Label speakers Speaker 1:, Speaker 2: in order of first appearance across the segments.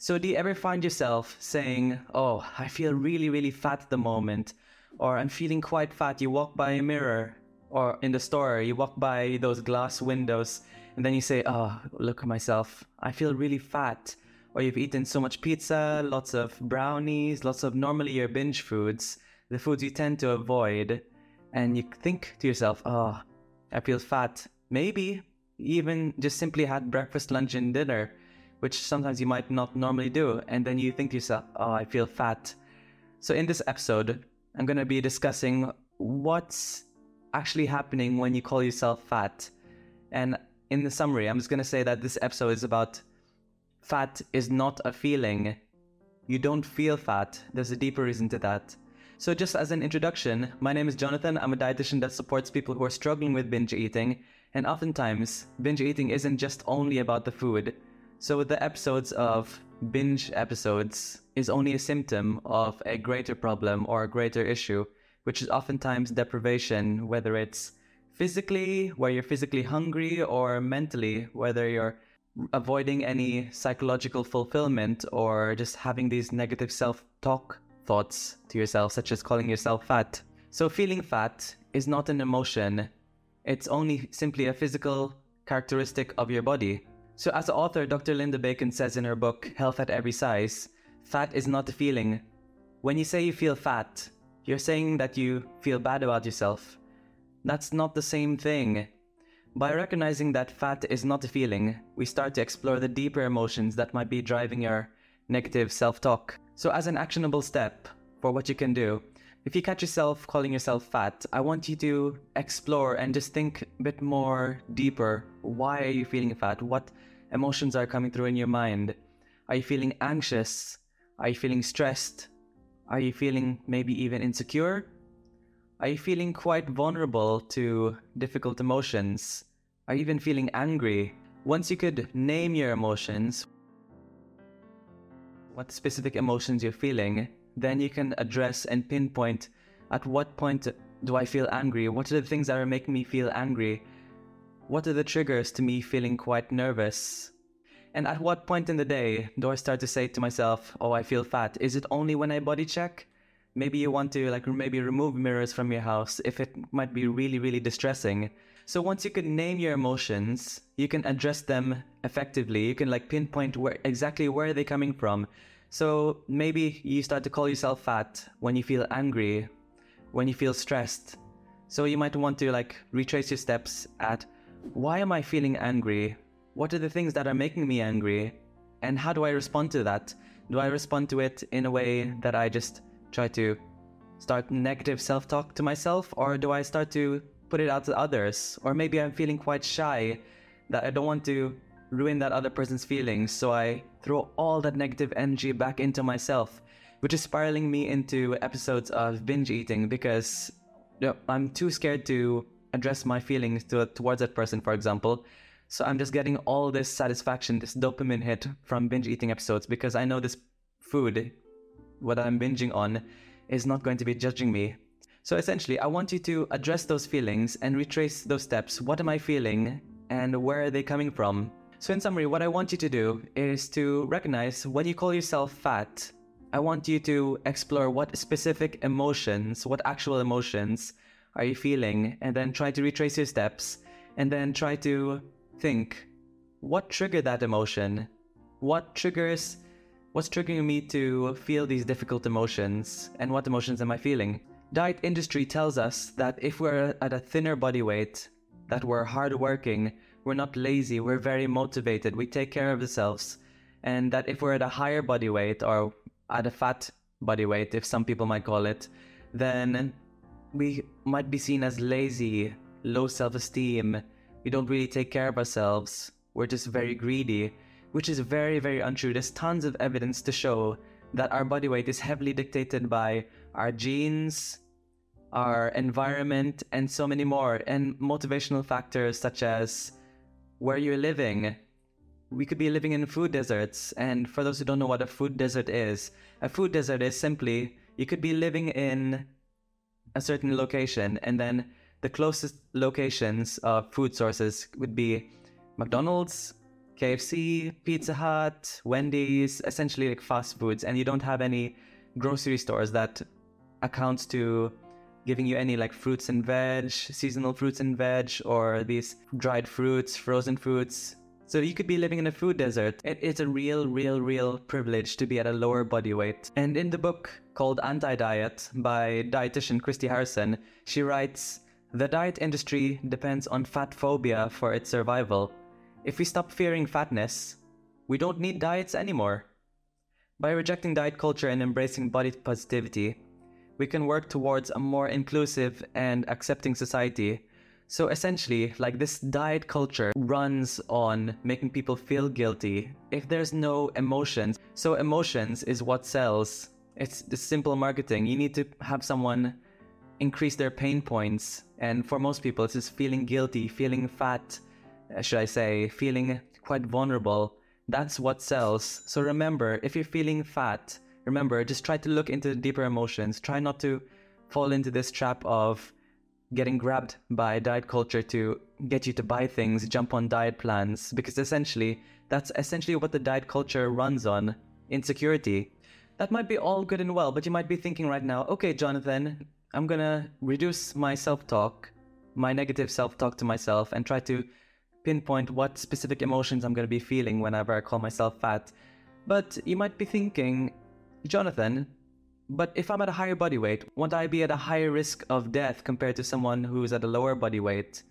Speaker 1: So, do you ever find yourself saying, Oh, I feel really, really fat at the moment, or I'm feeling quite fat? You walk by a mirror, or in the store, you walk by those glass windows, and then you say, Oh, look at myself, I feel really fat. Or you've eaten so much pizza, lots of brownies, lots of normally your binge foods, the foods you tend to avoid, and you think to yourself, Oh, I feel fat. Maybe even just simply had breakfast, lunch, and dinner which sometimes you might not normally do. And then you think to yourself, oh, I feel fat. So, in this episode, I'm going to be discussing what's actually happening when you call yourself fat. And in the summary, I'm just going to say that this episode is about fat is not a feeling. You don't feel fat. There's a deeper reason to that. So, just as an introduction, my name is Jonathan. I'm a dietitian that supports people who are struggling with binge eating. And oftentimes, binge eating isn't just only about the food. So the episodes of binge episodes is only a symptom of a greater problem or a greater issue, which is oftentimes deprivation, whether it's physically, where you're physically hungry, or mentally, whether you're avoiding any psychological fulfillment or just having these negative self talk thoughts to yourself, such as calling yourself fat. So, feeling fat is not an emotion, it's only simply a physical characteristic of your body. So, as author Dr. Linda Bacon says in her book, Health at Every Size, fat is not a feeling. When you say you feel fat, you're saying that you feel bad about yourself. That's not the same thing. By recognizing that fat is not a feeling, we start to explore the deeper emotions that might be driving your negative self talk. So, as an actionable step for what you can do, if you catch yourself calling yourself fat, I want you to explore and just think a bit more deeper. Why are you feeling fat? What emotions are coming through in your mind? Are you feeling anxious? Are you feeling stressed? Are you feeling maybe even insecure? Are you feeling quite vulnerable to difficult emotions? Are you even feeling angry? Once you could name your emotions, what specific emotions you're feeling, then you can address and pinpoint at what point do I feel angry? What are the things that are making me feel angry? What are the triggers to me feeling quite nervous? And at what point in the day do I start to say to myself, oh, I feel fat? Is it only when I body check? Maybe you want to like maybe remove mirrors from your house if it might be really, really distressing. So once you can name your emotions, you can address them effectively. You can like pinpoint where exactly where they coming from. So maybe you start to call yourself fat when you feel angry, when you feel stressed. So you might want to like retrace your steps at why am I feeling angry? What are the things that are making me angry? And how do I respond to that? Do I respond to it in a way that I just try to start negative self talk to myself? Or do I start to put it out to others? Or maybe I'm feeling quite shy that I don't want to ruin that other person's feelings. So I throw all that negative energy back into myself, which is spiraling me into episodes of binge eating because you know, I'm too scared to address my feelings to, towards that person, for example. So I'm just getting all this satisfaction, this dopamine hit from binge eating episodes because I know this food, what I'm binging on, is not going to be judging me. So essentially, I want you to address those feelings and retrace those steps. What am I feeling and where are they coming from? So, in summary, what I want you to do is to recognize when you call yourself fat, I want you to explore what specific emotions, what actual emotions are you feeling, and then try to retrace your steps, and then try to think what triggered that emotion? What triggers, what's triggering me to feel these difficult emotions, and what emotions am I feeling? Diet industry tells us that if we're at a thinner body weight, that we're hardworking, we're not lazy, we're very motivated, we take care of ourselves, and that if we're at a higher body weight or at a fat body weight, if some people might call it, then we might be seen as lazy, low self esteem, we don't really take care of ourselves, we're just very greedy, which is very, very untrue. There's tons of evidence to show that our body weight is heavily dictated by our genes, our environment, and so many more, and motivational factors such as where you're living. We could be living in food deserts, and for those who don't know what a food desert is, a food desert is simply you could be living in a certain location, and then the closest locations of food sources would be McDonald's, KFC, Pizza Hut, Wendy's, essentially like fast foods, and you don't have any grocery stores that accounts to giving you any like fruits and veg, seasonal fruits and veg, or these dried fruits, frozen fruits. So you could be living in a food desert. It's a real, real, real privilege to be at a lower body weight. And in the book called Anti Diet by dietitian Christy Harrison, she writes The diet industry depends on fat phobia for its survival. If we stop fearing fatness, we don't need diets anymore. By rejecting diet culture and embracing body positivity, we can work towards a more inclusive and accepting society. So essentially, like this diet culture runs on making people feel guilty if there's no emotions. So emotions is what sells. It's the simple marketing. You need to have someone increase their pain points. And for most people, it's just feeling guilty, feeling fat, uh, should I say, feeling quite vulnerable. That's what sells. So remember, if you're feeling fat, remember, just try to look into the deeper emotions. Try not to fall into this trap of getting grabbed by diet culture to get you to buy things, jump on diet plans, because essentially, that's essentially what the diet culture runs on insecurity. That might be all good and well, but you might be thinking right now, okay, Jonathan, I'm gonna reduce my self talk, my negative self talk to myself, and try to pinpoint what specific emotions I'm gonna be feeling whenever I call myself fat. But you might be thinking, Jonathan, but if I'm at a higher body weight, won't I be at a higher risk of death compared to someone who's at a lower body weight?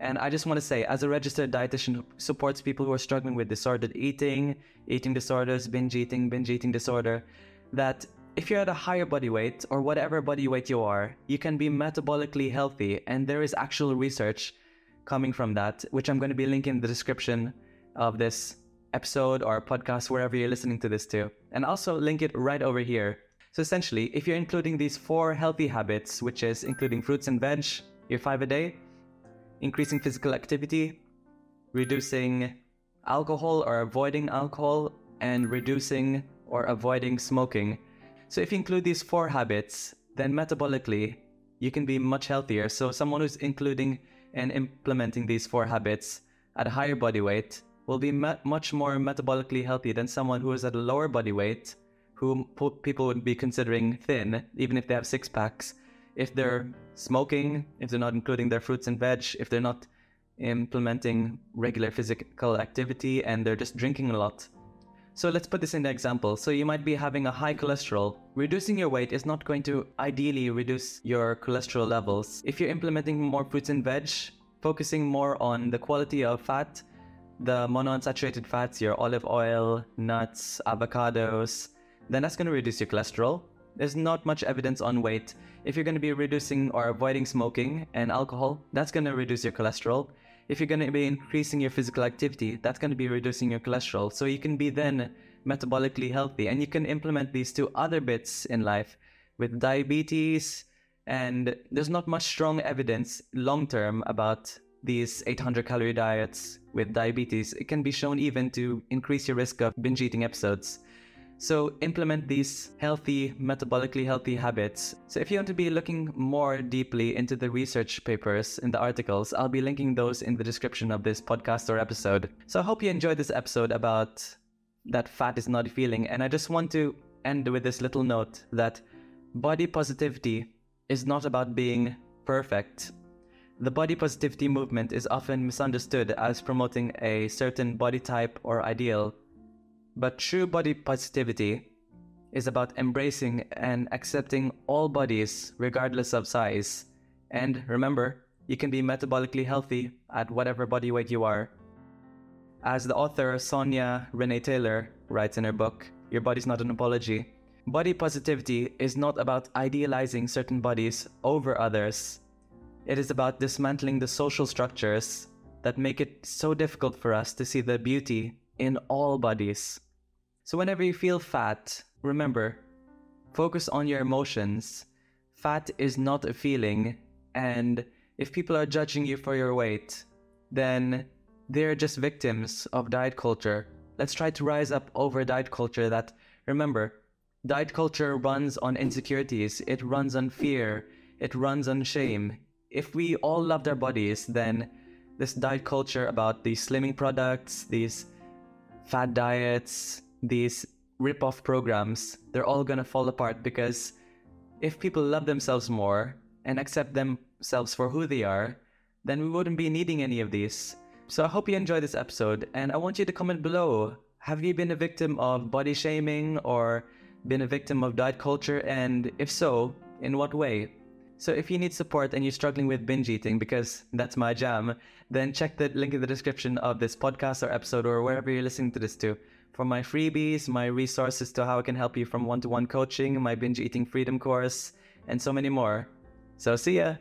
Speaker 1: And I just want to say, as a registered dietitian who supports people who are struggling with disordered eating, eating disorders, binge eating, binge eating disorder, that if you're at a higher body weight or whatever body weight you are, you can be metabolically healthy. And there is actual research coming from that, which I'm going to be linking in the description of this episode or podcast, wherever you're listening to this to, and also link it right over here. So essentially, if you're including these four healthy habits, which is including fruits and veg, your five a day, increasing physical activity, reducing alcohol or avoiding alcohol, and reducing or avoiding smoking. So if you include these four habits, then metabolically, you can be much healthier. So someone who's including and implementing these four habits at a higher body weight will be much more metabolically healthy than someone who is at a lower body weight, who people would be considering thin, even if they have six packs. If they're smoking, if they're not including their fruits and veg, if they're not implementing regular physical activity, and they're just drinking a lot. So let's put this in the example. So you might be having a high cholesterol. Reducing your weight is not going to ideally reduce your cholesterol levels. If you're implementing more fruits and veg, focusing more on the quality of fat, the monounsaturated fats, your olive oil, nuts, avocados, then that's going to reduce your cholesterol. There's not much evidence on weight. If you're going to be reducing or avoiding smoking and alcohol, that's going to reduce your cholesterol. If you're going to be increasing your physical activity, that's going to be reducing your cholesterol. So you can be then metabolically healthy and you can implement these two other bits in life with diabetes. And there's not much strong evidence long term about these 800 calorie diets with diabetes, it can be shown even to increase your risk of binge eating episodes. So implement these healthy, metabolically healthy habits. So if you want to be looking more deeply into the research papers in the articles, I'll be linking those in the description of this podcast or episode. So I hope you enjoyed this episode about that fat is not a feeling. And I just want to end with this little note that body positivity is not about being perfect the body positivity movement is often misunderstood as promoting a certain body type or ideal, but true body positivity is about embracing and accepting all bodies regardless of size. And remember, you can be metabolically healthy at whatever body weight you are. As the author Sonya Renee Taylor writes in her book, Your Body's Not an Apology, body positivity is not about idealizing certain bodies over others it is about dismantling the social structures that make it so difficult for us to see the beauty in all bodies. So, whenever you feel fat, remember focus on your emotions. Fat is not a feeling, and if people are judging you for your weight, then they're just victims of diet culture. Let's try to rise up over diet culture that, remember, diet culture runs on insecurities, it runs on fear, it runs on shame, if we all loved our bodies, then this diet culture about these slimming products, these fad diets, these rip-off programs, they're all gonna fall apart because if people love themselves more and accept themselves for who they are, then we wouldn't be needing any of these. So I hope you enjoyed this episode and I want you to comment below. Have you been a victim of body shaming or been a victim of diet culture? And if so, in what way? So if you need support and you're struggling with binge eating, because that's my jam, then check the link in the description of this podcast or episode or wherever you're listening to this to for my freebies, my resources to how I can help you from one to one coaching, my binge eating freedom course, and so many more. So see ya!